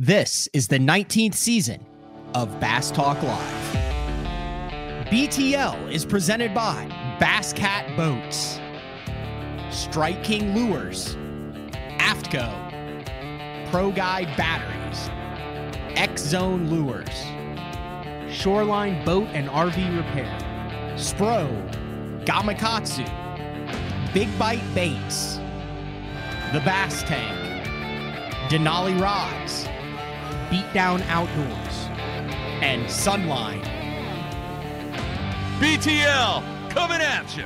This is the 19th season of Bass Talk Live. BTL is presented by Bass Cat Boats, Strike King Lures, Aftco, Pro Guide Batteries, X Zone Lures, Shoreline Boat and RV Repair, Spro, Gamakatsu, Big Bite Baits, The Bass Tank, Denali Rods, Beatdown Outdoors, and Sunline. BTL coming at you.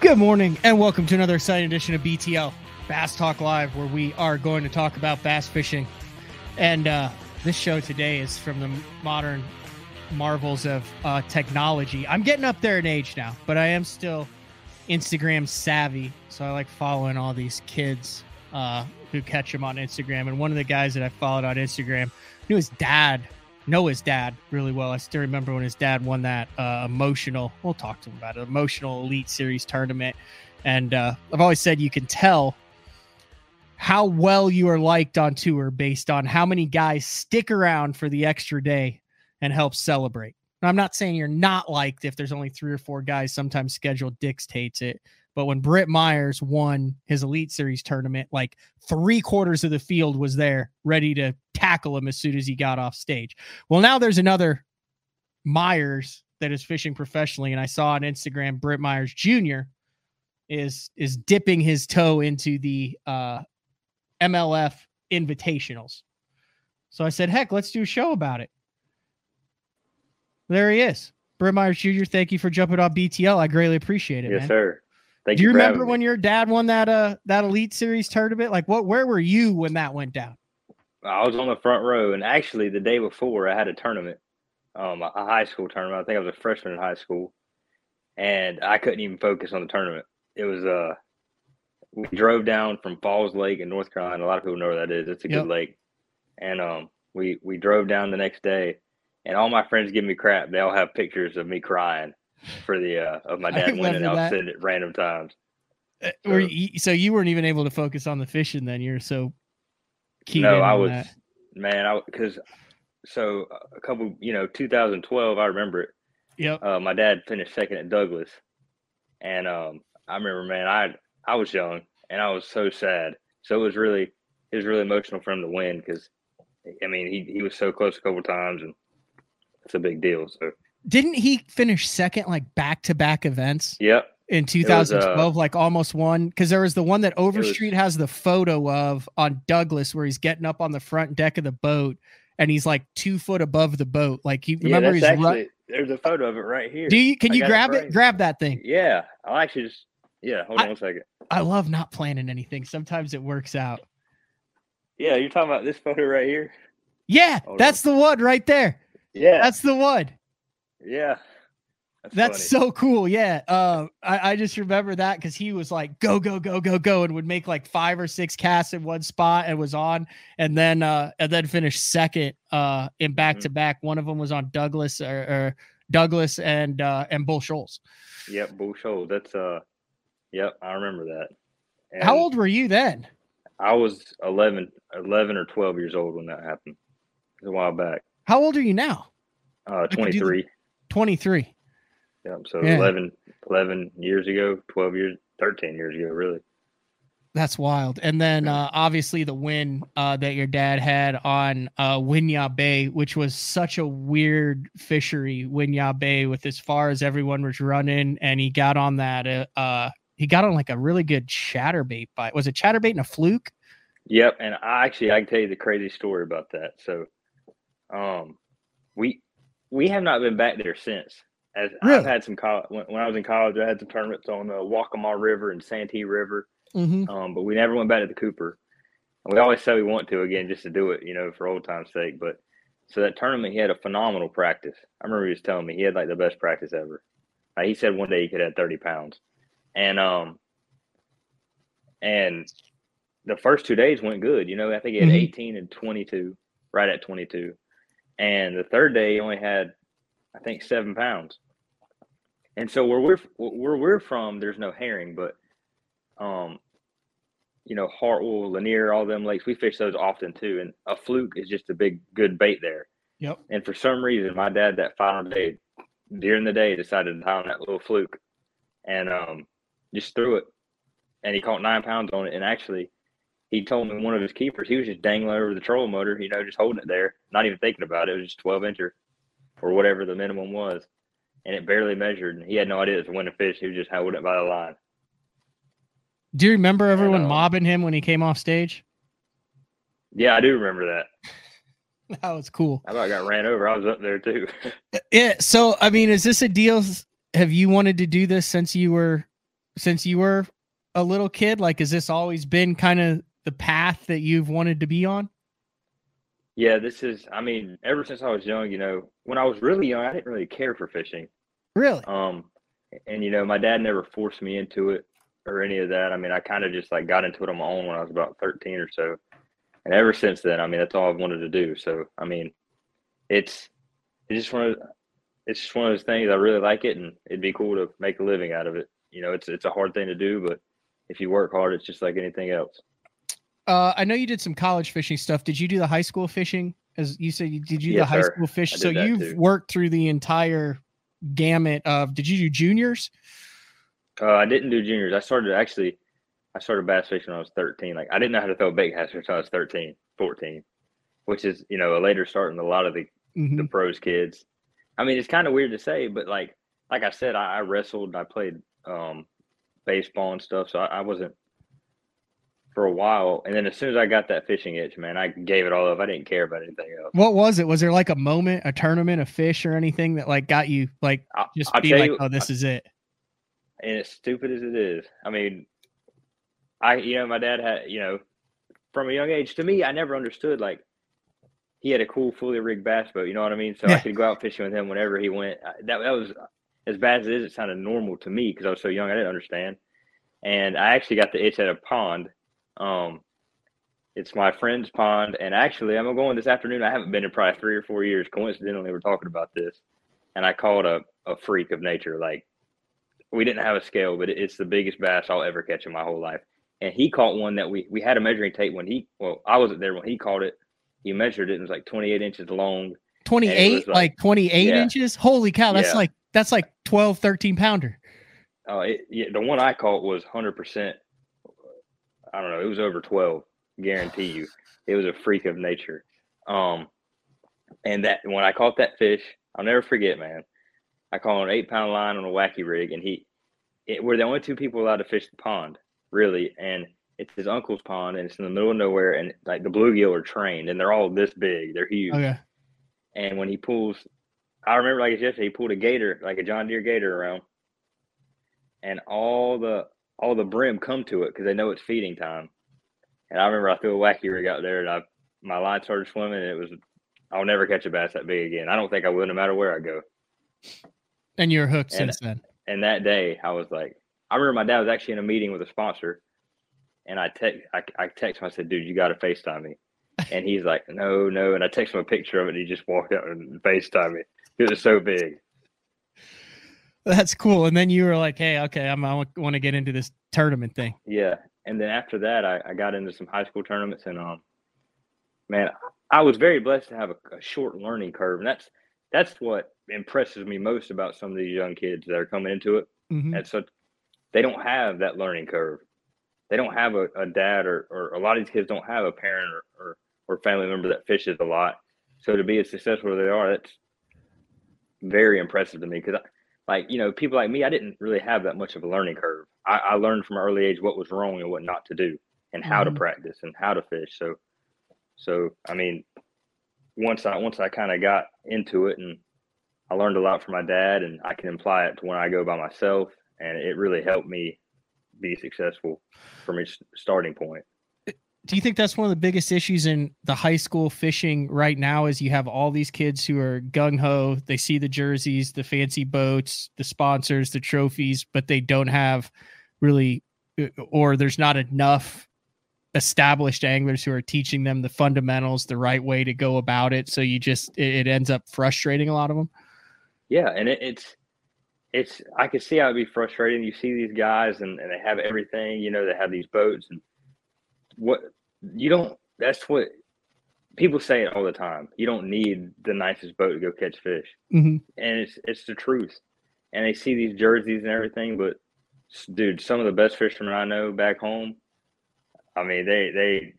Good morning, and welcome to another exciting edition of BTL Bass Talk Live, where we are going to talk about bass fishing. And uh, this show today is from the modern marvels of uh, technology. I'm getting up there in age now, but I am still Instagram savvy, so I like following all these kids uh, who catch him on Instagram. And one of the guys that I followed on Instagram knew his dad, know his dad really well. I still remember when his dad won that uh, emotional. We'll talk to him about it. Emotional Elite Series tournament, and uh, I've always said you can tell how well you are liked on tour based on how many guys stick around for the extra day and help celebrate. I'm not saying you're not liked if there's only three or four guys. Sometimes schedule dictates it. But when Britt Myers won his Elite Series tournament, like three quarters of the field was there ready to tackle him as soon as he got off stage. Well, now there's another Myers that is fishing professionally, and I saw on Instagram Britt Myers Jr. is is dipping his toe into the uh, MLF invitationals. So I said, heck, let's do a show about it. There he is. Britt Myers Jr., thank you for jumping on BTL. I greatly appreciate it. Yes, man. sir. Thank Do you for remember when me. your dad won that uh that Elite Series tournament? Like what where were you when that went down? I was on the front row, and actually, the day before, I had a tournament, um, a high school tournament. I think I was a freshman in high school, and I couldn't even focus on the tournament. It was uh, we drove down from Falls Lake in North Carolina. A lot of people know where that is. It's a Yep. good lake, and um, we we drove down the next day, and all my friends give me crap. They all have pictures of me crying for the uh, of my dad winning. that. send random times. Uh, Were So- you, so you weren't even able to focus on the fishing then. You're so keyed no, I was that. man. I because so a couple, you know, 2012. I remember it. Yep. Uh, my dad finished second at Douglas, and um, I remember, man, I I was young and I was so sad. So it was really it was really emotional for him to win because, I mean, he he was so close a couple times, and it's a big deal. So Didn't he finish second like back to back events yep, in was, uh, 2012? like almost one because there was the one that was- Overstreet has the photo of on Douglas where he's getting up on the front deck of the boat and he's like two foot above the boat. Like he yeah, remember he's actually ru- there's a photo of it right here. Do you can I you got it grab it? Grab that thing. Yeah, I'll actually just yeah. Hold I- on one second. I love not planning anything. Sometimes it works out. Yeah, you're talking about this photo right here. Yeah, Hold that's the one right there. Yeah, That's the one. Yeah. That's funny. so cool. Yeah. Uh, I, I just remember that because he was like, go, go, go, go, go, and would make like five or six casts in one spot and was on, and then uh, and then finished second uh, in back Mm-hmm. to back. One of them was on Douglas or, or Douglas and uh, and Bull Shoals. Yep, Bull Shoals. That's uh, yep, I remember that. How old were you then? I was 11, 11 or twelve years old when that happened. It was a while back. How old are you now? Uh, could do the- twenty three. Twenty three. Yep. So Yeah. 11, 11 years ago, twelve years, thirteen years ago, really. That's wild. And then uh, obviously the win uh, that your dad had on uh, Winyah Bay, which was such a weird fishery, Winyah Bay, with as far as everyone was running, and he got on that. Uh, uh, he got on like a really good chatterbait bite. Was it chatterbait and a fluke? Yep. And I actually I can tell you the crazy story about that. So, um, we we have not been back there since. As Really? I've had some college when, when I was in college, I had some tournaments on the Waccamaw River and Santee River. Mm-hmm. um, but we never went back to the Cooper. And we always say we want to again just to do it, you know, for old time's sake. But so that tournament, he had a phenomenal practice. I remember he was telling me he had like the best practice ever. Like, he said one day he could have thirty pounds, and um, and the first two days went good. You know, I think he had Mhm. eighteen and twenty two, right at twenty two, and the third day he only had, I think, seven pounds. And so where we're where we're from, there's no herring, but um, you know, Hartwell, Lanier, all them lakes, we fish those often too. And a fluke is just a big, good bait there. Yep. And for some reason, my dad that final day, during the day, decided to tie on that little fluke, and um, just threw it, and he caught nine pounds on it. And actually, he told me one of his keepers, he was just dangling over the trolling motor, you know, just holding it there, not even thinking about it. It was just twelve incher, or whatever the minimum was, and it barely measured. And he had no idea it was a winning fish. He was just holding it by the line. Do you remember everyone mobbing him when he came off stage? Yeah, I do remember that. That was cool. I about got ran over. I was up there too. Yeah. So, I mean, is this a deal? Have you wanted to do this since you were, since you were a little kid? Like, has this always been kind of the path that you've wanted to be on? yeah, this is. I mean, ever since I was young, you know, when I was really young, I didn't really care for fishing. Really? Um, and you know, my dad never forced me into it or any of that. I mean, I kind of just like got into it on my own when I was about 13 or so. And ever since then, I mean, that's all I've wanted to do. So, I mean, it's it's just one of it's just one of those things. I really like it, and it'd be cool to make a living out of it. You know, it's it's a hard thing to do, but if you work hard, it's just like anything else. Uh, I know you did some college fishing stuff. Did you do the high school fishing? As you said, you did you Yes, the high sir. school fish? So you've too. worked through the entire gamut of. Did you do juniors? Uh, I didn't do juniors. I started actually, I started bass fishing when I was 13. Like I didn't know how to throw a bait caster until I was 13, 14, which is you know a later start than a lot of the Mhm. the pros kids. I mean, it's kind of weird to say, but like like I said, I, I wrestled, I played um, baseball and stuff, so I, I wasn't for a while. And then as soon as I got that fishing itch, man, I gave it all up. I didn't care about anything else. What was it? Was there like a moment, a tournament, a fish, or anything that like got you like just I'll be like, you- oh, this is it? and as stupid as it is, I mean, I you know my dad had you know from a young age to me, I never understood like he had a cool fully rigged bass boat. You know what I mean? So I could go out fishing with him whenever he went. That that was as bad as it is. It sounded normal to me because I was so young. I didn't understand, and I actually got the itch at a pond. Um, it's my friend's pond, and actually, I'm going this afternoon. I haven't been in probably three or four years. Coincidentally, we're talking about this, and I caught a a freak of nature. Like we didn't have a scale, but it's the biggest bass I'll ever catch in my whole life. And he caught one that we we had a measuring tape when he well I wasn't there when he caught it. He measured it and it was like 28 inches long. Twenty eight, like- like, twenty eight Yeah. inches. Holy cow! That's Yeah. like that's like 12, 13 pounder. Uh, it, yeah, the one I caught was 100. percent I don't know. It was over 12. Guarantee you, it was a freak of nature. Um, and that when I caught that fish, I'll never forget, man. I caught an eight pound line on a wacky rig, and he, it, we're the only two people allowed to fish the pond, really. And it's his uncle's pond, and it's in the middle of nowhere. And like the bluegill are trained, and they're all this big. They're huge. Okay. And when he pulls, I remember like it's yesterday, he pulled a gator, like a John Deere gator around, and all the all the brim come to it because they know it's feeding time. And I remember I threw a wacky rig out there, and I my line started swimming, and it was I'll never catch a bass that big again. I don't think I will, no matter where I go. And you're hooked And- since then. And that day, I was like, I remember my dad was actually in a meeting with a sponsor, and I text I, I text him. I said, "Dude, you got to Facetime me." And he's like, "No, no." And I text him a picture of it. And he just walked out and Facetime me. It was so big. That's cool. And then you were like, hey, okay, I'm, I want to get into this tournament thing. Yeah. And then after that, I, I got into some high school tournaments, and um, man, I was very blessed to have a, a short learning curve, and that's that's what impresses me most about some of these young kids that are coming into it. Mhm. And so they don't have that learning curve. They don't have a, a dad or, or a lot of these kids don't have a parent or, or, or family member that fishes a lot. So to be as successful as they are, that's very impressive to me because, like, you know, people like me, I didn't really have that much of a learning curve. I, I learned from an early age what was wrong and what not to do and how Mhm. to practice and how to fish. So, so I mean, once I once I kind of got into it and I learned a lot from my dad, and I can apply it to when I go by myself, and it really helped me be successful from a s- starting point. Do you think that's one of the biggest issues in the high school fishing right now? Is you have all these kids who are gung ho, they see the jerseys, the fancy boats, the sponsors, the trophies, but they don't have really, uh, or there's not enough established anglers who are teaching them the fundamentals, the right way to go about it. So you just, it, it ends up frustrating a lot of them. Yeah, and it, it's it's I could see how it'd be frustrating. You see these guys, and, and they have everything, you know, they have these boats, and what you don't. That's what people say it all the time. You don't need the nicest boat to go catch fish, hmm and it's it's the truth. And they see these jerseys and everything, but dude, some of the best fishermen I know back home. I mean, they they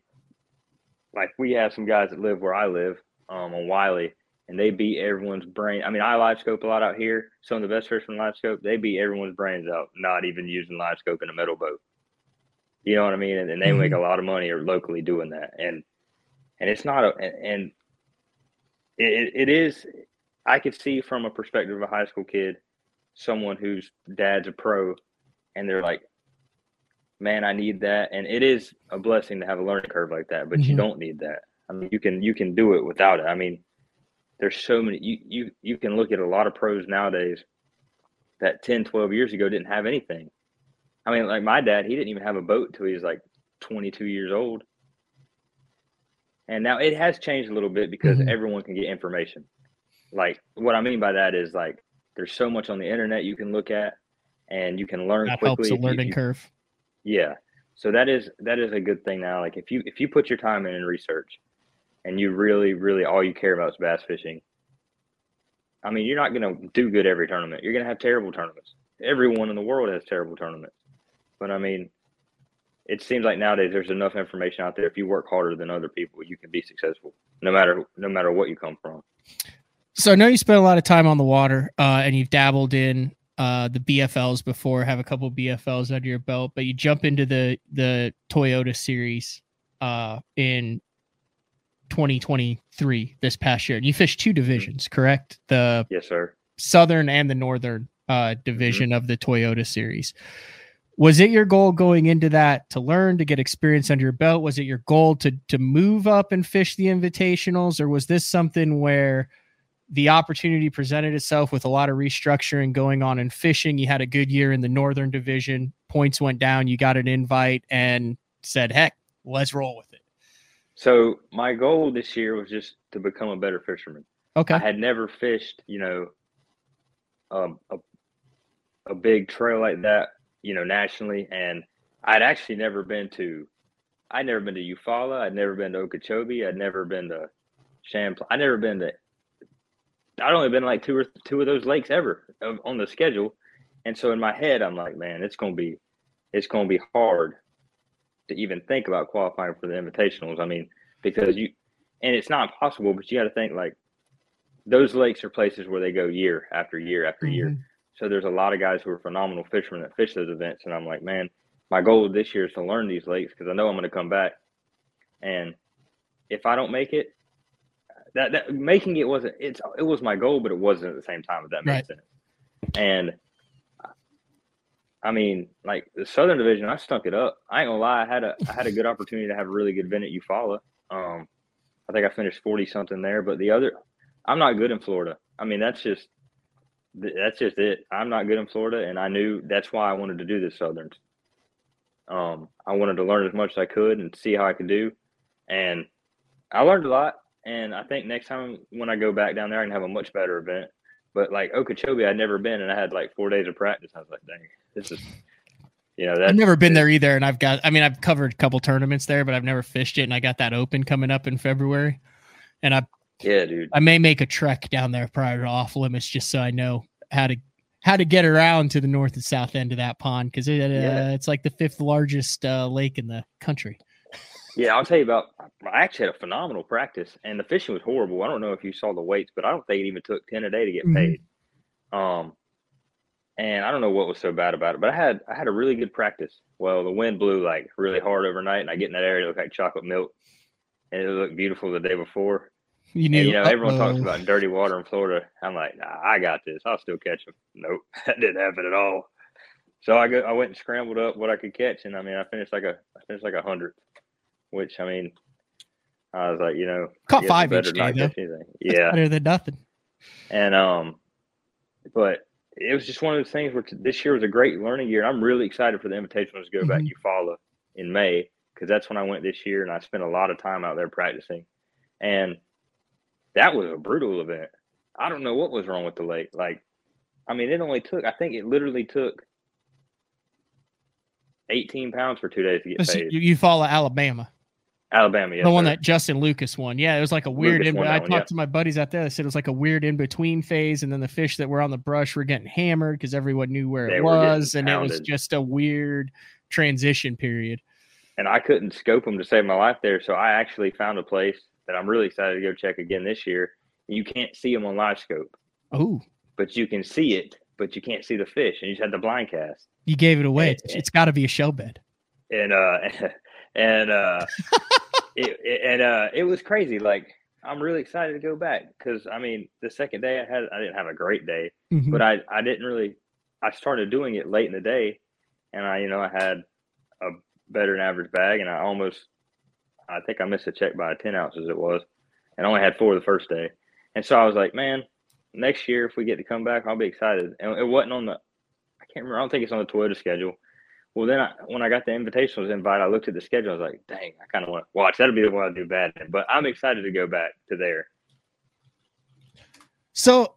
like we have some guys that live where I live um, on Wylie, and they beat everyone's brain. I mean, I live scope a lot out here. Some of the best fishermen live scope, they beat everyone's brains out, not even using live scope in a metal boat. You know what I mean? And, and they make a lot of money or locally doing that. And and it's not a and, it, it is. I could see from a perspective of a high school kid, someone whose dad's a pro, and they're like, man, I need that. And it is a blessing to have a learning curve like that, but you Mhm. don't need that. I mean, you can you can do it without it. I mean, there's so many you you you can look at a lot of pros nowadays that 10, 12 years ago didn't have anything. I mean, like my dad, he didn't even have a boat until he was like 22 years old. And now it has changed a little bit because Mhm. everyone can get information. Like what I mean by that is like there's so much on the internet you can look at and you can learn That quickly. helps the learning you- curve. yeah. So that is that is a good thing now. Like if you if you put your time in and research and you really, really all you care about is bass fishing, I mean you're not gonna do good every tournament. You're gonna have terrible tournaments. Everyone in the world has terrible tournaments. But I mean, it seems like nowadays there's enough information out there. If you work harder than other people, you can be successful, no matter no matter what you come from. So I know you spent a lot of time on the water, uh, and you've dabbled in uh, the BFLs before, have a couple BFLs under your belt, but you jump into the the Toyota series uh, in 2023 this past year. And you fished two divisions, correct? The Yes, sir. southern and the northern uh, division of the Toyota series. Was it your goal going into that to learn to get experience under your belt? Was it your goal to to move up and fish the invitationals, or was this something where the opportunity presented itself with a lot of restructuring going on in fishing? You had a good year in the northern division, points went down, you got an invite, and said, "Heck, let's roll with it." So my goal this year was just to become a better fisherman. Okay, I had never fished, you know, um, a a big trail like that, you know, nationally, and I'd actually never been to. I'd never been to Eufaula. I'd never been to Okeechobee. I'd never been to Champlain. I'd never been to. I'd only been like two or two of those lakes ever on the schedule, and so in my head, I'm like, man, it's gonna be, it's gonna be hard to even think about qualifying for the invitationals. I mean, because you, and it's not possible, but you got to think like those lakes are places where they go year after year after year. Mm-hmm. So there's a lot of guys who are phenomenal fishermen that fish those events, and I'm like, man, my goal this year is to learn these lakes because I know I'm going to come back, and if I don't make it, that, that making it wasn't it's it was my goal, but it wasn't at the same time. If that makes sense. And I mean, like the Southern Division, I stunk it up. I ain't gonna lie, I had a I had a good opportunity to have a really good event at Eufaula. Um, I think I finished forty something there, but the other, I'm not good in Florida. I mean, that's just that's just it. I'm not good in Florida, and I knew that's why I wanted to do this Southerns. Um, I wanted to learn as much as I could and see how I could do, and I learned a lot. And I think next time when I go back down there, I can have a much better event. But like Okeechobee, I'd never been, and I had like four days of practice. I was like, dang, this is, you know, I've never been there either, and I've got. I mean, I've covered a couple tournaments there, but I've never fished it, and I got that open coming up in February, and I Yeah, dude. I may make a trek down there prior to off limits just so I know how to how to get around to the north and south end of that pond because it, uh, Yeah. it's like the fifth largest uh, lake in the country. Yeah, I'll tell you about. I actually had a phenomenal practice, and the fishing was horrible. I don't know if you saw the weights, but I don't think it even took ten a day to get Mhm. paid. Um, and I don't know what was so bad about it, but I had I had a really good practice. Well, the wind blew like really hard overnight, and I get in that area, it looked like chocolate milk, and it looked beautiful the day before. You knew, And you know, everyone talks about dirty water in Florida. I'm like, nah, I got this. I'll still catch them. Nope, that didn't happen at all. So I go, I went and scrambled up what I could catch, and I mean, I finished like a, I finished like a hundred, which I mean, I was like, you know, Caught five each day, though. Yeah, better than nothing. and um, but it was just one of those things where t- this year was a great learning year. I'm really excited for the invitationals to go back Mhm. to Eufaula in May because that's when I went this year, and I spent a lot of time out there practicing, and that was a brutal event. I don't know what was wrong with the lake. Like, I mean, it only took. I think it literally took 18 pounds for two days to get paid. You, you follow Alabama, Alabama, yes, the one sir. that Justin Lucas won. Yeah, it was like a weird. In, I that talked yeah. to my buddies out there. They said it was like a weird in between phase, and then the fish that were on the brush were getting hammered because everyone knew where They it was, and it was just a weird transition period. and I couldn't scope them to save my life there. So I actually found a place that I'm really excited to go check again this year. You can't see them on live scope, Oh, but you can see it, but you can't see the fish, and you just had the blind cast. you gave it away. Eh, It's, it's got to be a show bed. and uh and uh it, it and uh it was crazy like i'm really excited to go back because i mean the second day i had i didn't have a great day Mhm. but i i didn't really i started doing it late in the day and i you know i had a better than average bag and i almost i think i missed a check by 10 ounces it was and only had four the first day and so i was like man next year if we get to come back i'll be excited and it wasn't on the i can't remember i don't think it's on the toyota schedule well, then I, when I got the invitationals invite, I looked at the schedule. I was like, dang, I kind of want to watch. That'll be the one I do bad in. But I'm excited to go back to there. So,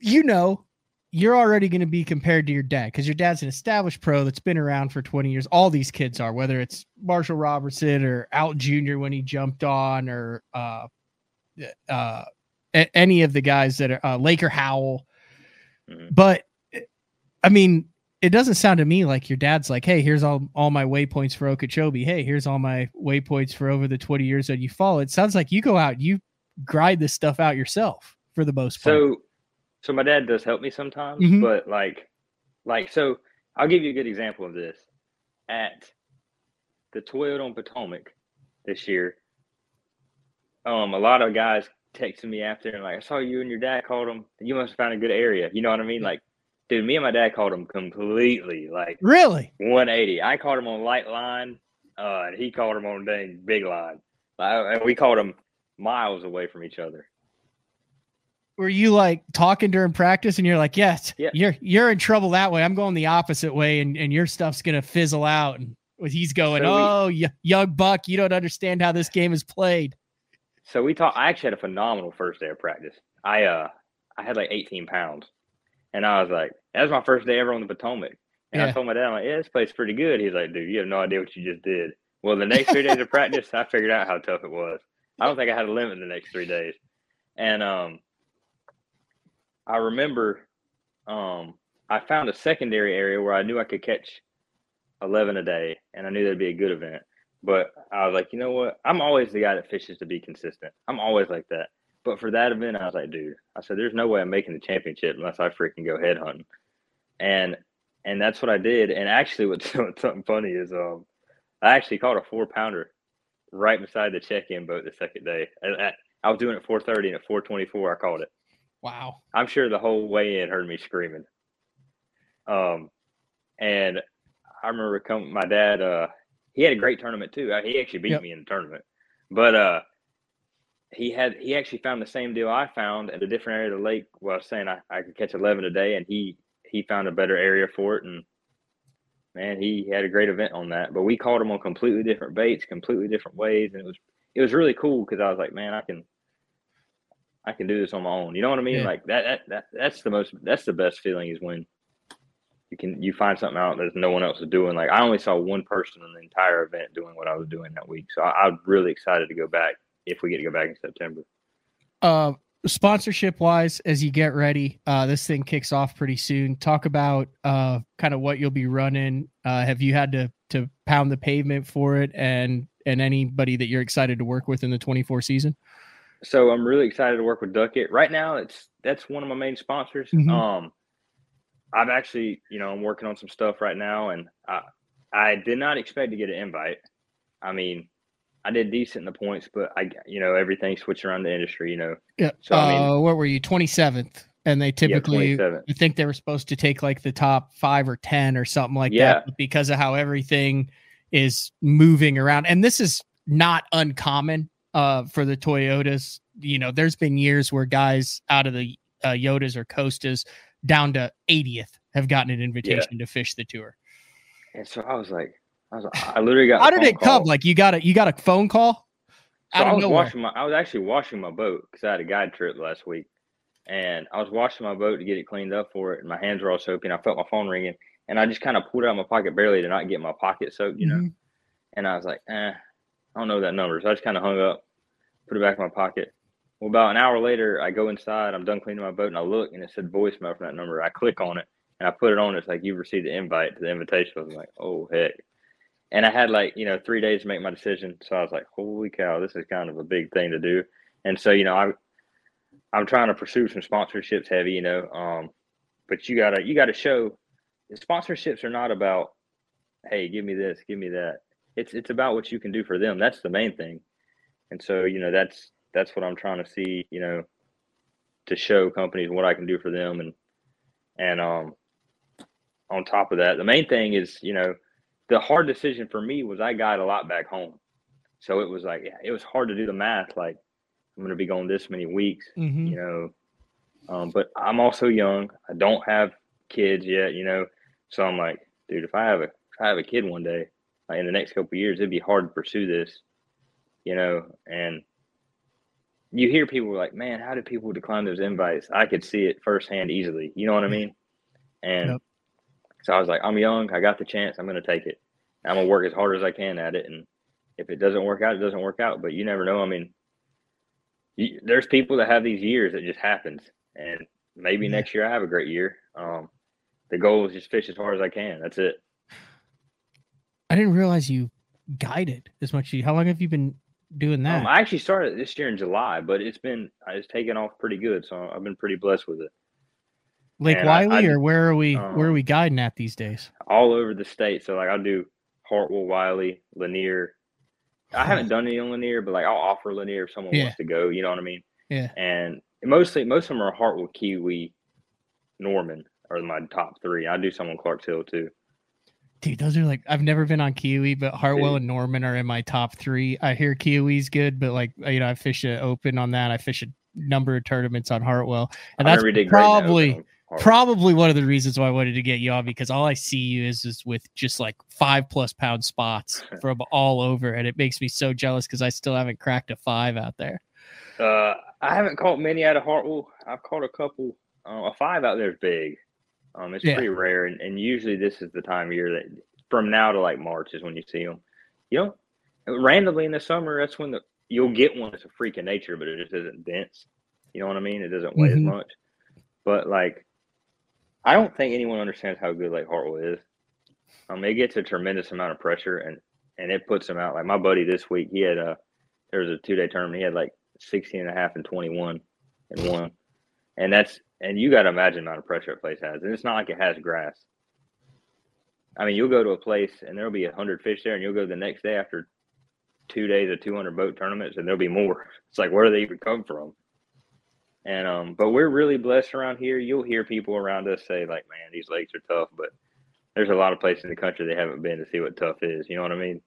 you know, you're already going to be compared to your dad because your dad's an established pro that's been around for 20 years. All these kids are, whether it's Marshall Robertson or Out Jr. when he jumped on, or uh, uh, a- any of the guys that are uh, Laker Howell. Mhm. But I mean, it doesn't sound to me like your dad's like, hey, here's all, all my waypoints for Okeechobee. Hey, here's all my waypoints for over the 20 years that you follow. It sounds like you go out, you grind this stuff out yourself for the most part. So, so my dad does help me sometimes, Mhm. but like, like, so I'll give you a good example of this. At the Toyota on Potomac this year, um, a lot of guys texted me after and like, I saw you and your dad called them. You must have found a good area. You know what I mean? Like, dude, me and my dad called them completely like really? 180. I called him on light line, uh, and he called him on dang big line. Uh, and we called him miles away from each other. Were you like talking during practice and you're like, yes, Yeah. you're you're in trouble that way. I'm going the opposite way and, and your stuff's gonna fizzle out. And he's going, So we- Oh, y- young buck, you don't understand how this game is played. So we talked. I actually had a phenomenal first day of practice. I uh, I had like 18 pounds, and I was like, that was my first day ever on the Potomac. And Yeah. I told my dad, I'm like, yeah, this place is pretty good. He's like, dude, you have no idea what you just did. Well, the next three days of practice, I figured out how tough it was. I don't think I had a limit the next three days. And um, I remember um, I found a secondary area where I knew I could catch 11 a day, and I knew that'd be a good event. But I was like, you know what? I'm always the guy that fishes to be consistent. I'm always like that. But for that event, I was like, dude, I said, there's no way I'm making the championship unless I freaking go head hunting. And and that's what I did. And actually, what's, what's something funny is um, I actually caught a four pounder right beside the check-in boat the second day. And I, I was doing it 4:30, and at 4:24, I caught it. Wow. I'm sure the whole way in heard me screaming. Um, and I remember coming, my dad. Uh, he had a great tournament too. Uh, He actually beat Yep. me in the tournament, but uh, he had he actually found the same deal I found at a different area of the lake. Where I was saying I, I could catch 11 a day, and he he found a better area for it, and man, he had a great event on that. But we caught him on completely different baits, completely different ways, and it was it was really cool because I was like, man, I can I can do this on my own. You know what I mean? Yeah. Like that, that that that's the most that's the best feeling is when you can you find something out that no one else is doing. Like I only saw one person in the entire event doing what I was doing that week. So I, I'm really excited to go back if we get to go back in September. Uh sponsorship wise, as you get ready, uh this thing kicks off pretty soon. Talk about uh kind of what you'll be running. Uh have you had to to pound the pavement for it and and anybody that you're excited to work with in the 24 season? So I'm really excited to work with Duckett. Right now, it's that's one of my main sponsors. Mhm. Um, I've actually, you know, I'm working on some stuff right now, and I I did not expect to get an invite. I mean, I did decent in the points, but I, you know, everything switched around the industry. You know, Yeah. So, I mean- uh, what were you? 27th. And they typically, 27. I think they were supposed to take like the top five or 10 or something like Yeah. that. But because of how everything is moving around, and this is not uncommon uh, for the Toyotas. You know, there's been years where guys out of the uh, Yodas or Costas down to 80th have gotten an invitation to fish the tour. And so I was like, I was, like, I literally got. How did it come? Like you got a you got a phone call So I was nowhere. washing my. I was actually washing my boat because I had a guide trip last week, and I was washing my boat to get it cleaned up for it, and my hands were all soapy, and I felt my phone ringing, and I just kind of pulled it out of my pocket barely to not get my pocket soaked, you know. Mhm. And I was like, eh, I don't know that number. So I just kind of hung up, put it back in my pocket. Well, about an hour later, I go inside. I'm done cleaning my boat, and I look, and it said voicemail from that number. I click on it, and I put it on. It's like you've received the invite to the invitation. I was like, oh heck. And I had like you know three days to make my decision. So I was like, holy cow, this is kind of a big thing to do. And so you know I, I'm trying to pursue some sponsorships heavy, you know. Um, but you gotta you gotta show sponsorships are not about, hey, give me this, give me that. It's it's about what you can do for them. That's the main thing. And so you know that's that's what I'm trying to see, you know, to show companies what I can do for them and and um on top of that, the main thing is, you know, the hard decision for me was I got a lot back home. So it was like yeah, it was hard to do the math like I'm going to be gone this many weeks, Mhm. you know. Um, but I'm also young. I don't have kids yet, you know. So I'm like, dude, if I have a if I have a kid one day, like in the next couple of years, it'd be hard to pursue this, you know. And you hear people like, man, how did people decline those invites? I could see it firsthand easily. You know what I mean? And Yep. so I was like, I'm young. I got the chance. I'm going to take it. I'm going to work as hard as I can at it. And if it doesn't work out, it doesn't work out. But you never know. I mean, you, there's people that have these years that just happens. And maybe Yeah. next year I have a great year. Um, the goal is just fish as hard as I can. That's it. I didn't realize you guided as much. How long have you been doing that? Um, I actually started this year in July, but it's been it's taken off pretty good. So I've been pretty blessed with it. Lake and Wylie, I- or where are we? where are um, we guiding at these days? all over the state. So like I'll do Hartwell, Wylie, Lanier. I haven't done any on Lanier, but like I'll offer Lanier if someone Yeah. wants to go. You know what I mean? Yeah. And mostly, most of them are Hartwell, Keowee, Norman are my top three. I do some on Clarks Hill too. Dude, those are like I've never been on Keowee, but Hartwell and Norman are in my top three. I hear Keowee's good, but like you know, I fish a open on that. I fish a number of tournaments on Hartwell, and that's remember you did great in the Open probably probably one of the reasons why I wanted to get you on because all I see you is is with just like five plus pound spots from all over, and it makes me so jealous because I still haven't cracked a five out there. Uh, I haven't caught many out of Hartwell. I've caught a couple. Uh, a five out there is big. Um, it's Yeah. pretty rare, and, and usually this is the time of year that from now to like March is when you see them. You know, randomly in the summer, that's when the you'll get one that's a freak of nature, but it just isn't dense. You know what I mean? It doesn't weigh Mhm. as much. But like, I don't think anyone understands how good Lake Hartwell is. Um, it gets a tremendous amount of pressure, and and it puts them out. Like my buddy this week, he had a there was a two day tournament. He had like 16 and a half and 21 and one. And that's, and you got to imagine the amount of pressure a place has. And it's not like it has grass. I mean, you'll go to a place and there'll be a 100 fish there, and you'll go the next day after two days of 200 boat tournaments, and there'll be more. It's like, where do they even come from? And, um, but we're really blessed around here. You'll hear people around us say, like, man, these lakes are tough, but there's a lot of places in the country they haven't been to see what tough is. You know what I mean?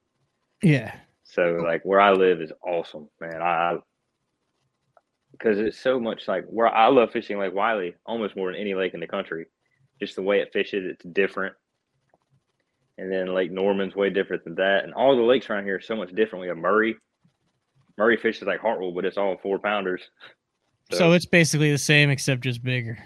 Yeah, So like where I live is awesome, man. I because it's so much like where I love fishing Lake Wylie almost more than any lake in the country. Just the way it fishes, it's different. And then Lake Norman's way different than that. And all the lakes around here are so much different. We have Murray. Murray fishes like Hartwell, but it's all four pounders. so, it's basically the same except just bigger.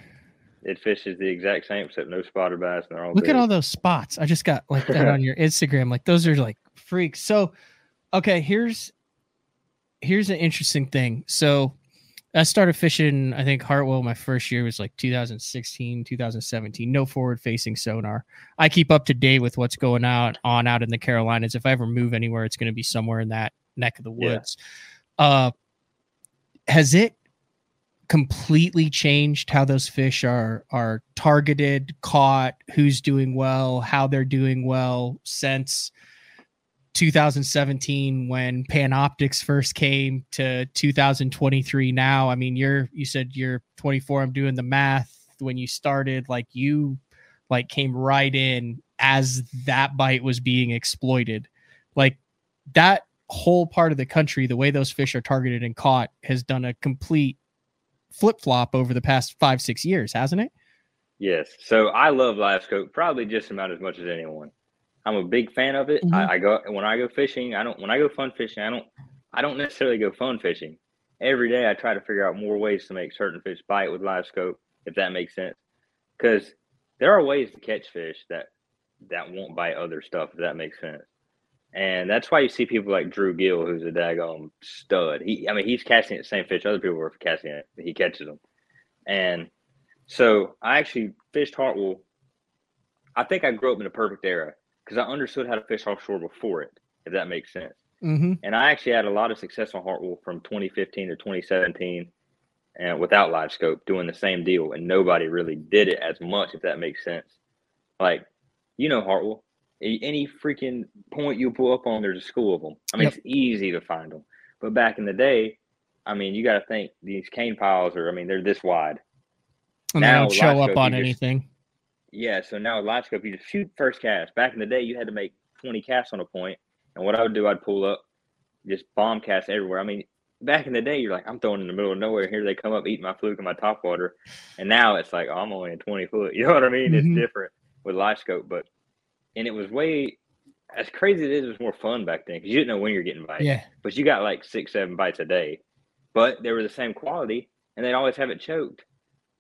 it fishes the exact same except no spotted bass and they're all Look at all those spots. I just got like that on your Instagram. Like those are like freaks. So, okay, here's here's an interesting thing. So, I started fishing. I think Hartwell. My first year was like 2016, 2017. No forward facing sonar. I keep up to date with what's going out on out in the Carolinas. If I ever move anywhere, it's going to be somewhere in that neck of the Yeah. woods. Uh, has it completely changed how those fish are are targeted, caught, who's doing well, how they're doing well since 2017 when Panoptix first came to 2023 now. I mean, you're you said you're 24, I'm doing the math when you started like you like came right in as that bite was being exploited. Like that whole part of the country, the way those fish are targeted and caught has done a complete flip flop over the past five, six years, hasn't it? Yes. So I love live scope probably just about as much as anyone. I'm a big fan of it. Mhm. I, I go when I go fishing. I don't when I go fun fishing. I don't I don't necessarily go fun fishing. Every day I try to figure out more ways to make certain fish bite with live scope, if that makes sense. Because there are ways to catch fish that that won't bite other stuff. If that makes sense. And that's why you see people like Drew Gill, who's a daggone stud. He, I mean, he's casting the same fish other people are casting it. He catches them. And so I actually fished Hartwell. I think I grew up in the perfect era because I understood how to fish offshore before it, if that makes sense. Mm-hmm. And I actually had a lot of success on Hartwell from 2015 to 2017 and without live scope doing the same deal. And nobody really did it as much, if that makes sense. Like, you know, Hartwell, any freaking point you pull up on, there's a school of them. I mean, Yep. it's easy to find them. But back in the day, I mean, you got to think these cane piles are, I mean, they're this wide. And they don't show up on anything. Yeah, so now with live scope, you just shoot first cast. Back in the day, you had to make 20 casts on a point, and what I would do, I'd pull up, just bomb cast everywhere. I mean, back in the day, you're like, I'm throwing in the middle of nowhere. Here they come up, eating my fluke and my top water, and now it's like, oh, I'm only in 20 foot. You know what I mean? Mhm. It's different with live scope, but and it was way as crazy as it is. It was more fun back then because you didn't know when you're getting bites, Yeah. but you got like six, seven bites a day, but they were the same quality, and they'd always have it choked.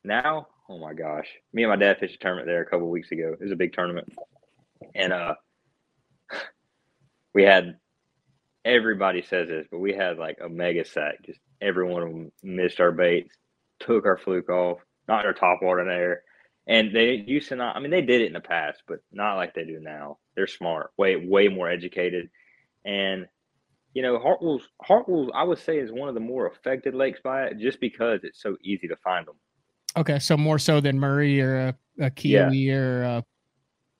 Now, oh my gosh, me and my dad fished a tournament there a couple weeks ago. It was a big tournament, and uh, we had everybody says this, but we had like a mega sack. Just every one of them missed our baits, took our fluke off, knocked our top water in there. And they used to not, I mean, they did it in the past, but not like they do now. They're smart, way, way more educated. And, you know, Hartwell's, Hartwell's, I would say, is one of the more affected lakes by it just because it's so easy to find them. Okay. So more so than Murray or a, a Keowee or a,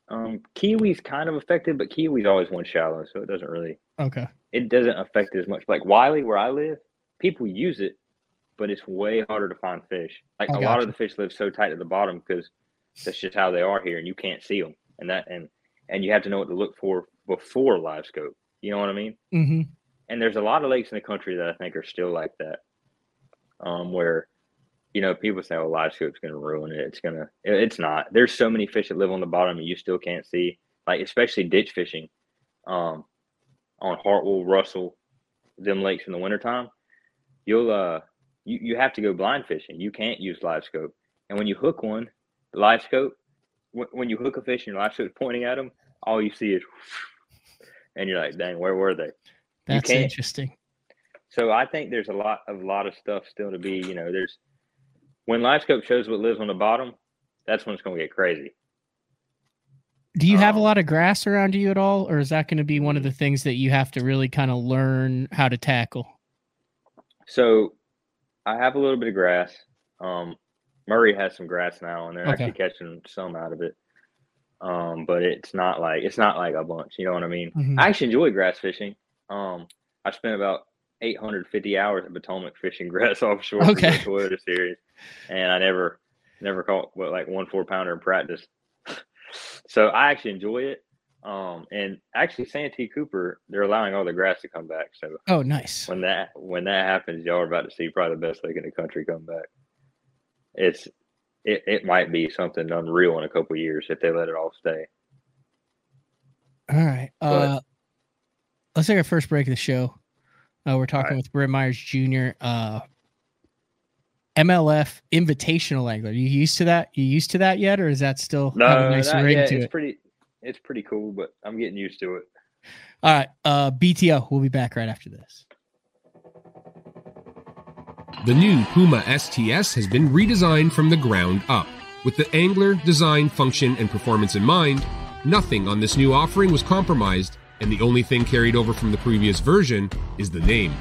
Um, Keowee's kind of affected, but Keowee's always one shallow, so it doesn't really, okay. it doesn't affect it as much. Like Wylie, where I live, people use it, but it's way harder to find fish. Like I a lot of the fish live so tight at the bottom because that's just how they are here, and you can't see them. And that and and you have to know what to look for before live scope. You know what I mean? Mm-hmm. And there's a lot of lakes in the country that I think are still like that, um, where you know people say, "Oh, live scope's going to ruin it." It's gonna, it's not. There's so many fish that live on the bottom and you still can't see. Like especially ditch fishing, um, on Hartwell, Russell, them lakes in the wintertime, you'll uh you, you have to go blind fishing. You can't use live scope. And when you hook one, live scope, wh- when you hook a fish and your live scope is pointing at them, all you see is, and you're like, dang, where were they? That's interesting. So I think there's a lot of lot of stuff still to be. You know, there's when live scope shows what lives on the bottom, that's when it's going to get crazy. Do you have a Um, lot of grass around you at all, or is that going to be one of the things that you have to really kind of learn how to tackle? So I have a little bit of grass. Um, Murray has some grass now, and they're Okay. actually catching some out of it. Um, but it's not like it's not like a bunch. You know what I mean? Mhm. I actually enjoy grass fishing. Um, I spent about 850 hours at Potomac fishing grass offshore for Okay. the Toyota series, and I never never caught what like one four pounder in practice. so I actually enjoy it. Um, and actually, Santee Cooper, they're allowing all the grass to come back. So Oh, nice. when that when that happens, y'all are about to see probably the best lake in the country come back. It's it, it might be something unreal in a couple years if they let it all stay. All right. Uh, let's take our first break of the show. Uh, we're talking right. with Britt Myers Jr. Uh, MLF Invitational Angler. You used to that? You used to that yet, or is that still have a No, nice not ring yet. to It's it? pretty it's pretty cool, but I'm getting used to it. All right. Uh, BTO. We'll be back right after this. The new Puma STS has been redesigned from the ground up. With the angler, design, function, and performance in mind, nothing on this new offering was compromised, and the only thing carried over from the previous version is the name.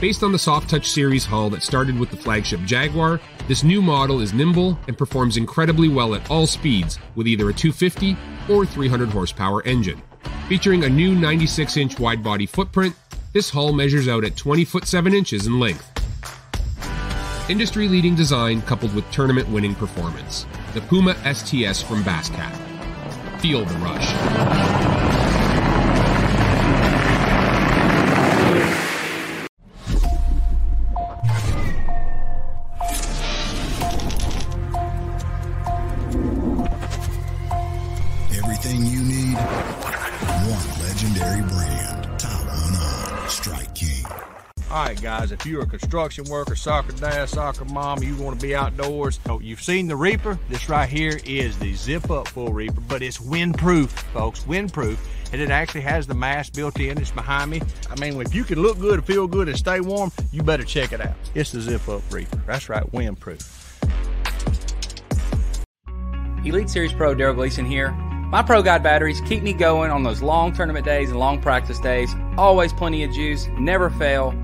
Based on the Soft Touch series hull that started with the flagship Jaguar, this new model is nimble and performs incredibly well at all speeds with either a 250 or 300 horsepower engine. Featuring a new 96 inch wide body footprint, this hull measures out at 20 foot 7 inches in length. Industry leading design coupled with tournament winning performance. The Puma STS from Bass Cat. Feel the rush. Guys. If you're a construction worker, soccer dad, soccer mom, you want to be outdoors, oh, you've seen the Reaper. This right here is the zip up full Reaper, but it's windproof, folks, windproof. And it actually has the mast built in. It's behind me. I mean, if you can look good, feel good, and stay warm, you better check it out. It's the zip up Reaper. That's right, windproof. Elite Series Pro Darold Gleason here. My Pro Guide batteries keep me going on those long tournament days and long practice days. Always plenty of juice, never fail.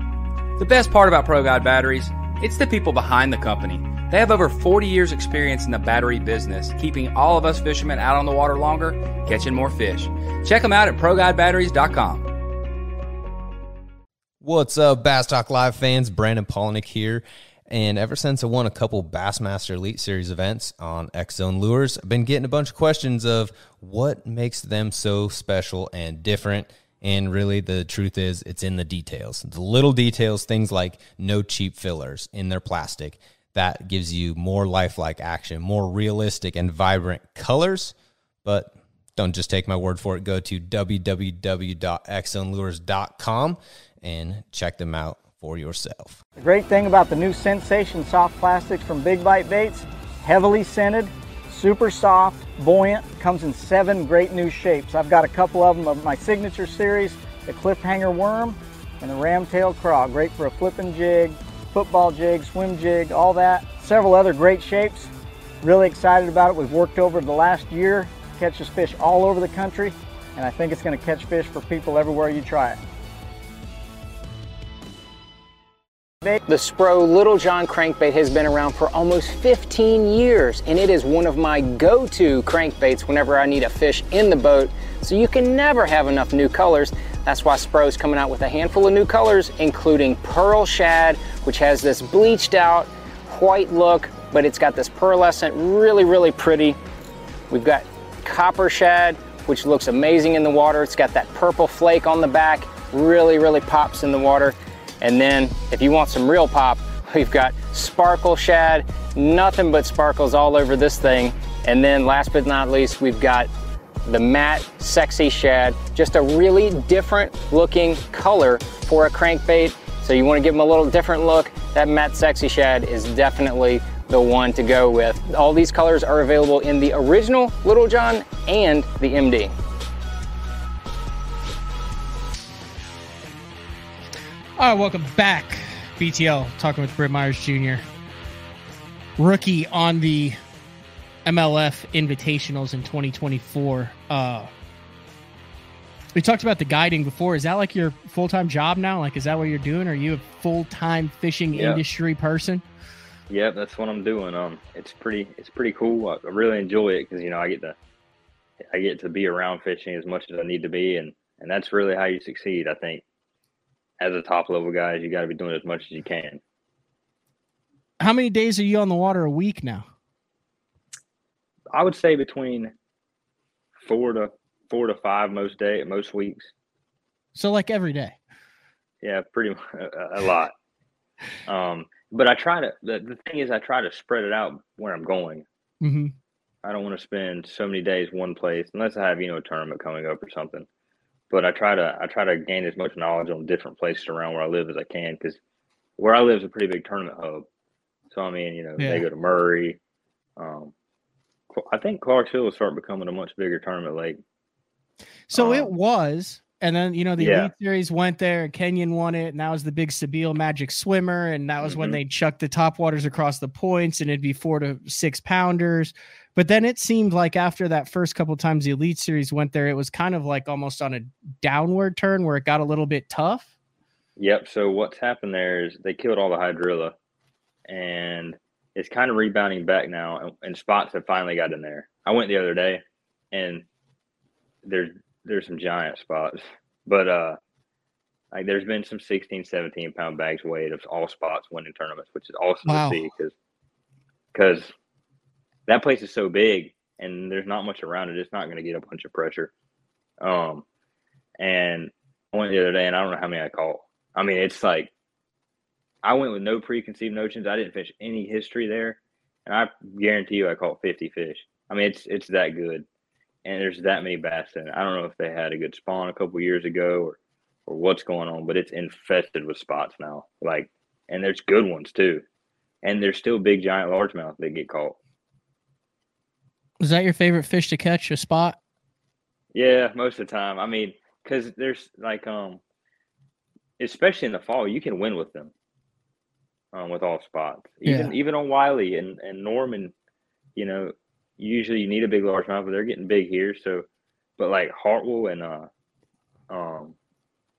The best part about Pro Guide batteries, it's the people behind the company. They have over 40 years experience in the battery business, keeping all of us fishermen out on the water longer, catching more fish. Check them out at ProGuideBatteries.com. What's up, Bass Talk Live fans? Brandon Palaniuk here. And ever since I won a couple Bassmaster Elite Series events on X Zone Lures, I've been getting a bunch of questions of what makes them so special and different. And really, the truth is, it's in the details. The little details, things like no cheap fillers in their plastic, that gives you more lifelike action, more realistic and vibrant colors. But don't just take my word for it. Go to www.xzonelures.com and check them out for yourself. The great thing about the new Sensation soft plastics from Big Bite Baits, heavily scented, super soft, buoyant, comes in seven great new shapes. I've got a couple of them of my signature series, the cliffhanger worm and the ramtail craw, great for a flipping jig, football jig, swim jig, all that. Several other great shapes. Really excited about it. We've worked over the last year, catches fish all over the country, and I think it's gonna catch fish for people everywhere you try it. The Spro Little John crankbait has been around for almost 15 years and it is one of my go-to crankbaits whenever I need a fish in the boat. So you can never have enough new colors. That's why Spro is coming out with a handful of new colors, including Pearl Shad, which has this bleached out white look, but it's got this pearlescent, really, really pretty. We've got Copper Shad, which looks amazing in the water. It's got that purple flake on the back, really, really pops in the water. And then if you want some real pop, we've got sparkle shad, nothing but sparkles all over this thing. And then last but not least, we've got the matte sexy shad, just a really different looking color for a crankbait. So you wanna give them a little different look, that matte sexy shad is definitely the one to go with. All these colors are available in the original Little John and the MD. All right, welcome back. BTL talking with Britt Myers Jr. Rookie on the MLF Invitationals in 2024. Uh, we talked about the guiding before. Is that like your full time job now? Like, is that what you're doing? Are you a full time fishing Yeah. industry person? Yep, that's what I'm doing. Um, it's pretty, it's pretty cool. I I really enjoy it because you know I get to, I get to be around fishing as much as I need to be, and and that's really how you succeed. I think as a top level guy, you got to be doing as much as you can. How many days are you on the water a week now? I would say between four to four to five most day most weeks. So, like every day. Yeah, pretty mu- a, a lot. Um, but I try to. The, the thing is, I try to spread it out where I'm going. Mm-hmm. I don't want to spend so many days one place unless I have you know a tournament coming up or something. But I try to I try to gain as much knowledge on different places around where I live as I can because where I live is a pretty big tournament hub. So I mean, you know, Yeah. they go to Murray. Um, I think Clarks Hill will start becoming a much bigger tournament lake. So it Um, was, and then you know the yeah. Elite Series went there, and Kenyon won it, and that was the big Sebile Magic Swimmer, and that was when Mhm. they chucked the top waters across the points, and it'd be four to six pounders. But then it seemed like after that first couple times the Elite Series went there, it was kind of like almost on a downward turn where it got a little bit tough. Yep. So what's happened there is they killed all the hydrilla, and it's kind of rebounding back now, and, and spots have finally got in there. I went the other day, and there's there's some giant spots, but uh, like there's been some 16, 17 pound bags weighed of all spots winning tournaments, which is awesome Wow. to see because because that place is so big and there's not much around it. It's not going to get a bunch of pressure. Um, and I went the other day, and I don't know how many I caught. I mean, it's like I went with no preconceived notions. I didn't fish any history there, and I guarantee you, I caught fifty fish. I mean, it's it's that good, and there's that many bass in it. I don't know if they had a good spawn a couple years ago, or or what's going on, but it's infested with spots now. Like, and there's good ones too, and there's still big giant largemouth that get caught. Is that your favorite fish to catch? A spot? Yeah, most of the time. I mean, because there's like um, especially in the fall, you can win with them. Um, with all spots, even Yeah. even on Wylie and and Norman, you know, usually you need a big largemouth, but they're getting big here. So, but like Hartwell and uh, um,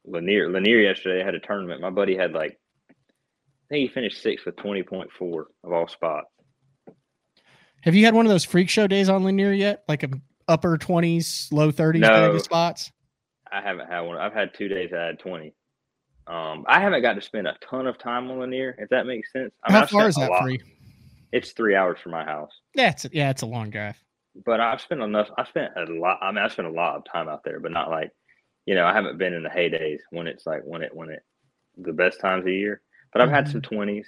Lanier Lanier yesterday had a tournament. My buddy had like, I think he finished sixth with twenty point four of all spots. Have you had one of those freak show days on Lanier yet? Like a upper twenties, low thirties bag No. of spots? I haven't had one. I've had two days. I had twenty. Um, I haven't got to spend a ton of time on Lanier, if that makes sense. I How far is that for you? It's three hours from my house, Yeah, it's yeah, it's a long drive. but I've spent enough. I spent a lot. I mean, I spent a lot of time out there, but not like, you know, I haven't been in the heydays when it's like when it when it the best times of year. But I've had some twenties.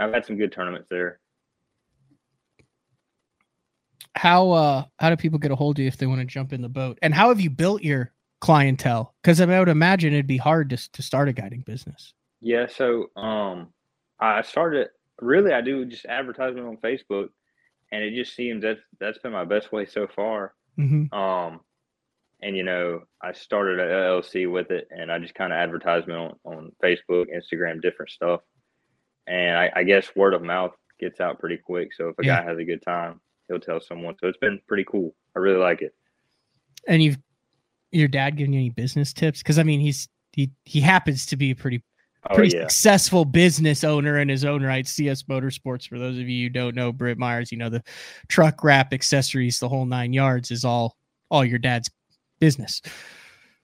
I've had some good tournaments there. How uh how do people get a hold of you if they want to jump in the boat? And how have you built your clientele? Because I, mean, I would imagine it'd be hard to to start a guiding business. Yeah, so um I started really I do just advertisement on Facebook and it just seems that that's been my best way so far. Mhm. Um and you know, I started an LLC with it and I just kind of advertisement on, on Facebook, Instagram, different stuff. And I, I guess word of mouth gets out pretty quick. So if a Yeah. guy has a good time, he'll tell someone. So it's been pretty cool. I really like it. And you've your dad giving you any business tips? Because I mean, he's he he happens to be a pretty Oh pretty yeah. successful business owner in his own right. CS Motorsports. For those of you who don't know, Britt Myers, you know the truck wrap accessories, the whole nine yards is all all your dad's business.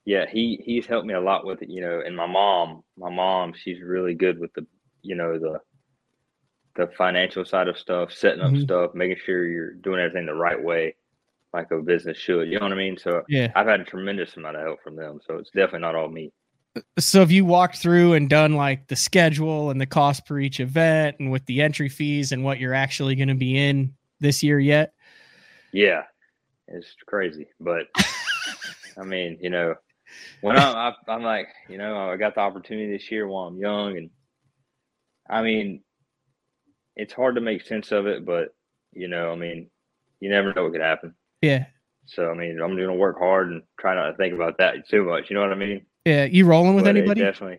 yeah he he's helped me a lot with it you know and my mom my mom she's really good with the you know the the financial side of stuff setting up Mhm. stuff making sure you're doing everything the right way like a business should you know what i mean so Yeah. i've had a tremendous amount of help from them so it's definitely not all me So have you walked through and done like the schedule and the cost per each event and with the entry fees and what you're actually going to be in this year yet? yeah it's crazy but i mean you know when I'm, I, I'm like you know i got the opportunity this year while i'm young and i mean it's hard to make sense of it but you know i mean you never know what could happen Yeah. so i mean i'm gonna work hard and try not to think about that too much you know what i mean Yeah. You rolling with But anybody? definitely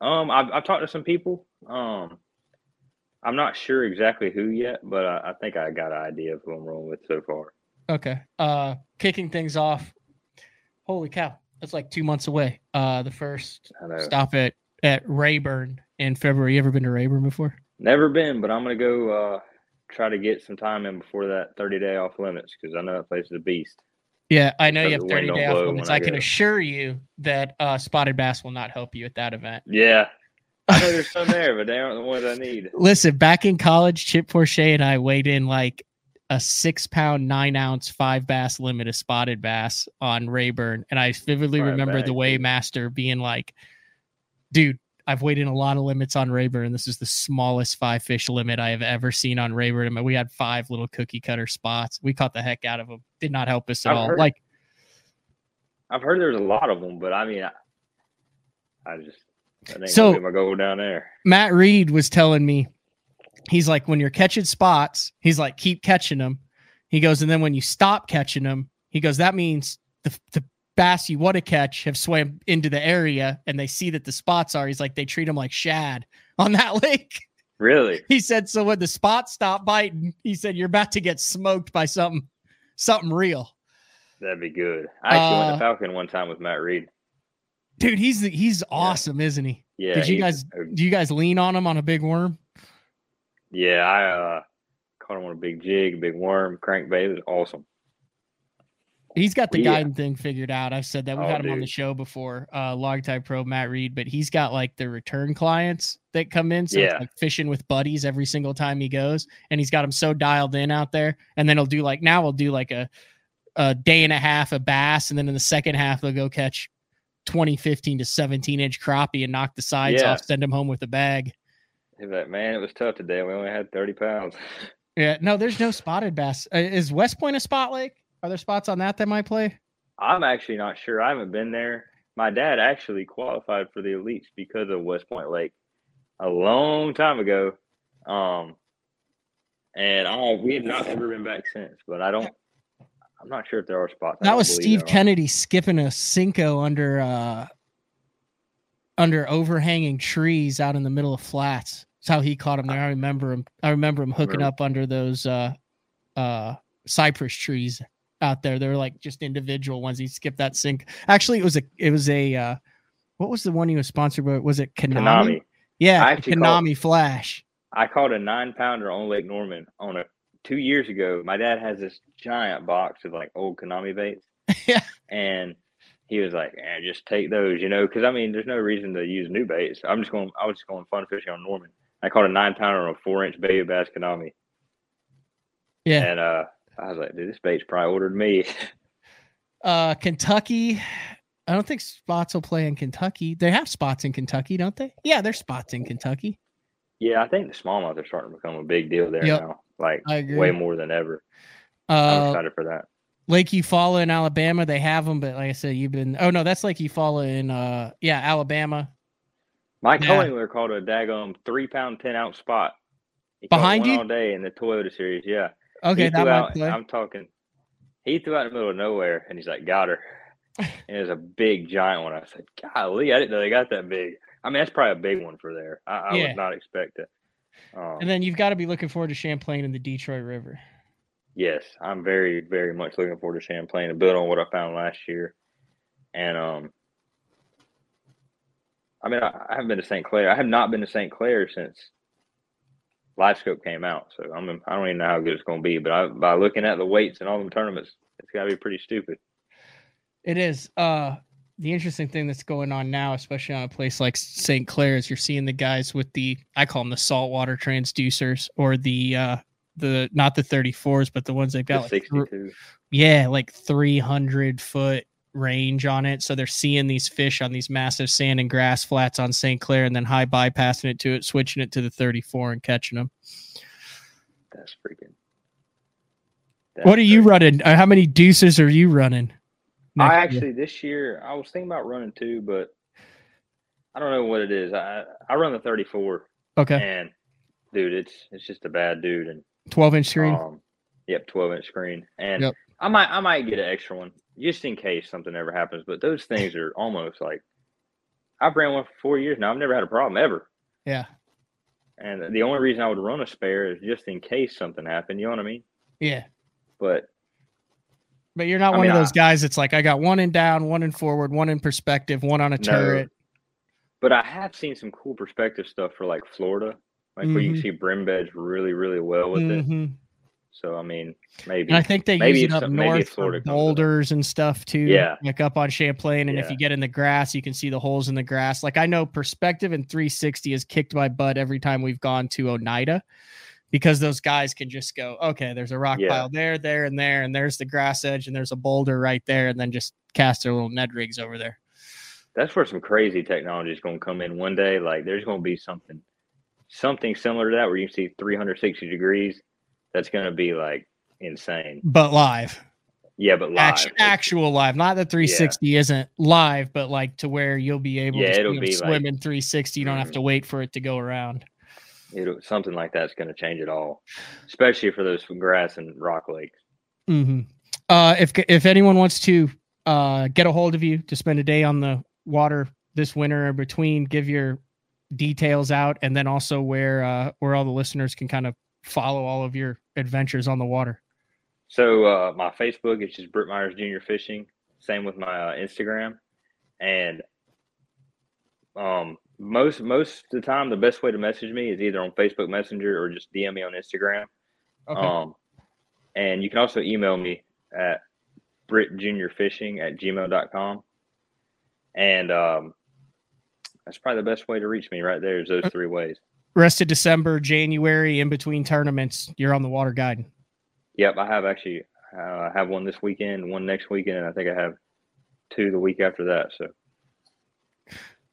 um I've, I've talked to some people um i'm not sure exactly who yet but I, I think i got an idea of who i'm rolling with so far Okay. Uh kicking things off. Holy cow. That's like two months away. Uh the first stop at at Rayburn in February. You ever been to Rayburn before? Never been, but I'm gonna go uh, try to get some time in before that 30 day off limits because I know that place is a beast. Yeah, I know you have Because the wind 30 day off limits. I I can assure you that uh spotted bass will not help you at that event. Yeah, I know there's some there, but they aren't the ones I need. Listen, back in college, Chip Forche and I weighed in like a six pound, nine ounce, five bass limit of spotted bass on Rayburn. And I vividly Right remember back, the weighmaster being like, dude, I've weighed in a lot of limits on Rayburn. This is the smallest five fish limit I have ever seen on Rayburn. I mean, we had five little cookie cutter spots. We caught the heck out of them. Did not help us at I've all. heard- Like, I've heard there's a lot of them, but I mean, I, I just ain't So- my goal down there. Matt Reed was telling me, he's like, when you're catching spots, he's like, keep catching them. He goes, and then when you stop catching them, he goes, that means the, the bass you want to catch have swam into the area and they see that the spots are. He's like, they treat them like shad on that lake. Really? He said, so when the spots stop biting, he said, you're about to get smoked by something, something real. That'd be good. I actually went Uh, to Falcon one time with Matt Reed. Dude, he's he's awesome, isn't he? Yeah, Did you guys do you guys lean on him on a big worm? Yeah, I uh, caught him on a big jig, big worm, crankbait. It was awesome. He's got the yeah. guiding thing figured out. I've said that we've Oh, had him on the show before. Uh log type pro Matt Reed, but he's got like the return clients that come in. So it's Yeah. like fishing with buddies every single time he goes. And he's got them so dialed in out there. And then he'll do like now we'll do like a a day and a half of bass, and then in the second half they'll go catch 20, 15 to 17 inch crappie and knock the sides Yeah. off, send him home with a bag. He's like, man, it was tough today. We only had 30 pounds. Yeah, no, there's no spotted bass. Uh, is West Point a spot lake? Are there spots on that that might play? I'm actually not sure. I haven't been there. my dad actually qualified for the elites because of West Point Lake a long time ago. Um, and I we have not ever been back since. But I don't. I'm not sure if there are spots. That was Steve. Kennedy skipping a Senko under uh under overhanging trees out in the middle of flats. That's how he caught him there. I remember him. I remember him hooking Remember. up under those uh uh cypress trees out there. They were like just individual ones. He skipped that sink. Actually, it was a it was a uh what was the one he was sponsored by? Was it Kinami? Kinami. Yeah, I the called- Kinami Flash. I caught a nine pounder on Lake Norman on a two years ago. My dad has this giant box of like old Kinami baits. Yeah. And he was like, eh, just take those, you know, because I mean, there's no reason to use new baits. I'm just going, I was just going fun fishing on Norman. I caught a nine pounder on a four inch baby bass Kinami. Yeah. And uh, I was like, dude, this bait's probably ordered me. Uh Kentucky. I don't think spots will play in Kentucky. They have spots in Kentucky, don't they? Yeah, there's spots in Kentucky. yeah, I think the smallmouth are starting to become a big deal there Yep. now. Like way more than ever. I'm Uh, excited for that. Lake Eufaula in Alabama, they have them, but like I said, you've been. Oh no, that's Lake Eufaula in uh, yeah, Alabama. Mike Yeah. Collingwood caught a daggum three pound, 10 ounce spot. He Behind you? all day in the Toyota series. Yeah. Okay, that out. I'm talking, he threw out in the middle of nowhere and he's like, got her. and it was a big, giant one. I said, golly, I didn't know they got that big. I mean, that's probably a big one for there. I, I Yeah. would not expect it. Um, And then you've got to be looking forward to Champlain and the Detroit River. yes, I'm very, very much looking forward to Champlain and build on what I found last year. And, um, I mean, I, I haven't been to St. Clair. I have not been to St. Clair since LiveScope came out. So I'm, I don't even know how good it's going to be. But I, by looking at the weights and all them tournaments, it's got to be pretty stupid. It is. Uh, the interesting thing that's going on now, especially on a place like St. Clair, is you're seeing the guys with the I call them the saltwater transducers or the uh the not the 34s, but the ones they've The got like thr- 62. yeah, like 300 foot range on it. So they're seeing these fish on these massive sand and grass flats on St. Clair and then high bypassing it to it, switching it to the 34 and catching them. That's freaking. what are you running? Uh, How many deuces are you running? I next year? actually this year I was thinking about running two, but I don't know what it is. I I run the 34. Okay. And dude, it's it's just a bad dude and 12 inch screen. um yep, 12 inch screen. And Yep. I might I might get an extra one just in case something ever happens. But those things are almost like I've ran one for four years now. I've never had a problem ever. yeah. And the only reason I would run a spare is just in case something happened. You know what I mean? Yeah. But But you're not I one mean, of those I- guys that's like, I got one in down, one in forward, one in perspective, one on a No. turret. But I have seen some cool perspective stuff for like Florida, like where you Mhm. can see brim beds really, really well with it. So I mean, maybe. And I think they use it up some- north for Florida comes up. boulders and stuff too. Yeah. Like up on Champlain. And if you get in the grass, you can see the holes in the grass. Like I know perspective and 360 has kicked my butt every time we've gone to Oneida because those guys can just go, okay, there's a rock Yeah. pile there, there, and there, and there's the grass edge, and there's a boulder right there, and then just cast their little Ned rigs over there. That's where some crazy technology is going to come in one day. Like there's going to be something, something similar to that where you can see 360 degrees. That's going to be like insane. But live. Yeah, but live. Actu- actual live, not that 360 isn't live, but like to where you'll be able Yeah, to it'll be swim like- Mm-hmm. in 360. You don't have to wait for it to go around. It'll, something like that's going to change it all, especially for those grass and rock lakes. hmm Uh, if if anyone wants to uh, get a hold of you to spend a day on the water this winter or between, give your details out, and then also where uh, where all the listeners can kind of follow all of your adventures on the water. So uh, my Facebook is just Britt Myers Junior Fishing. Same with my uh, Instagram, and um, most most of the time, the best way to message me is either on Facebook Messenger or just DM me on Instagram. Okay. Um, and you can also email me at brittjuniorfishing at gmail.com. And um, that's probably the best way to reach me right there is those three ways. Rest of December, January, in between tournaments, you're on the water guiding. Yep, I have actually uh, I have one this weekend, one next weekend, and I think I have two the week after that. So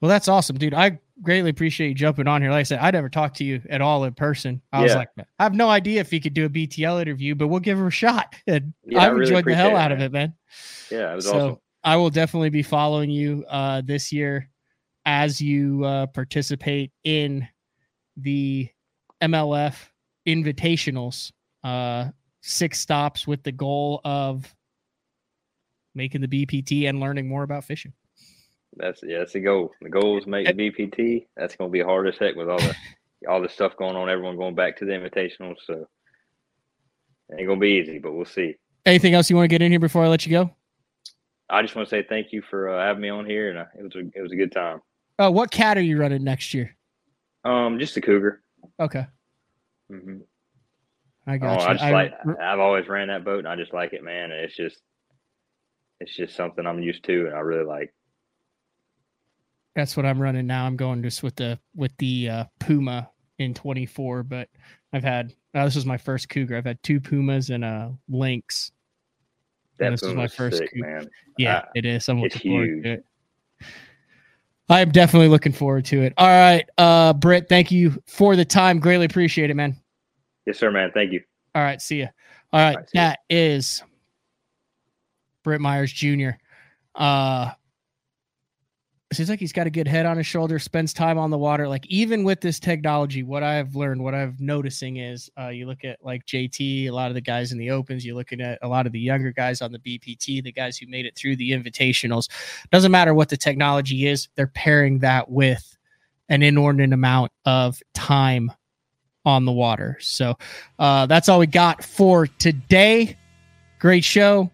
Well, that's awesome, dude. I greatly appreciate you jumping on here. Like I said, I never talked to you at all in person. I was like, I have no idea if you could do a BTL interview, but we'll give her a shot. And Yeah, I I've really enjoyed the hell appreciate it, out of it, man. yeah, it was So- awesome. I will definitely be following you uh, this year as you uh, participate in the MLF invitationals. Uh, six stops with the goal of making the BPT and learning more about fishing. That's yeah, that's the goal. The goal is make the BPT. That's gonna be hard as heck with all the all the stuff going on. Everyone going back to the invitationals, so it ain't gonna be easy, but we'll see. Anything else you want to get in here before I let you go? I just want to say thank you for uh, having me on here, and uh, it was a, it was a good time. Uh, what cat are you running next year? Um, just a cougar. Okay. hmm I Oh, got you. I just I- like. I've always ran that boat, and I just like it, man. And it's just, it's just something I'm used to, and I really like. that's what I'm running now. I'm going just with the with the uh, Puma in 24, but I've had uh, this is my first cougar. I've had two Pumas and a Lynx. That And this is my first sick, cougar. man. Yeah, Ah, it is. I'm it's looking forward huge. to it. I'm definitely looking forward to it. All right, uh, Britt, thank you for the time. Greatly appreciate it, man. Yes, sir, man. Thank you. All right, see ya. All right, that is Britt Myers Jr. Uh seems like he's got a good head on his shoulder, spends time on the water. Like even with this technology, what I've learned, what I've noticing is uh you look at like JT, a lot of the guys in the opens, you're looking at a lot of the younger guys on the BPT, the guys who made it through the invitationals. Doesn't matter what the technology is, they're pairing that with an inordinate amount of time on the water. So uh, that's all we got for today. Great show.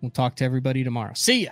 We'll talk to everybody tomorrow. See ya.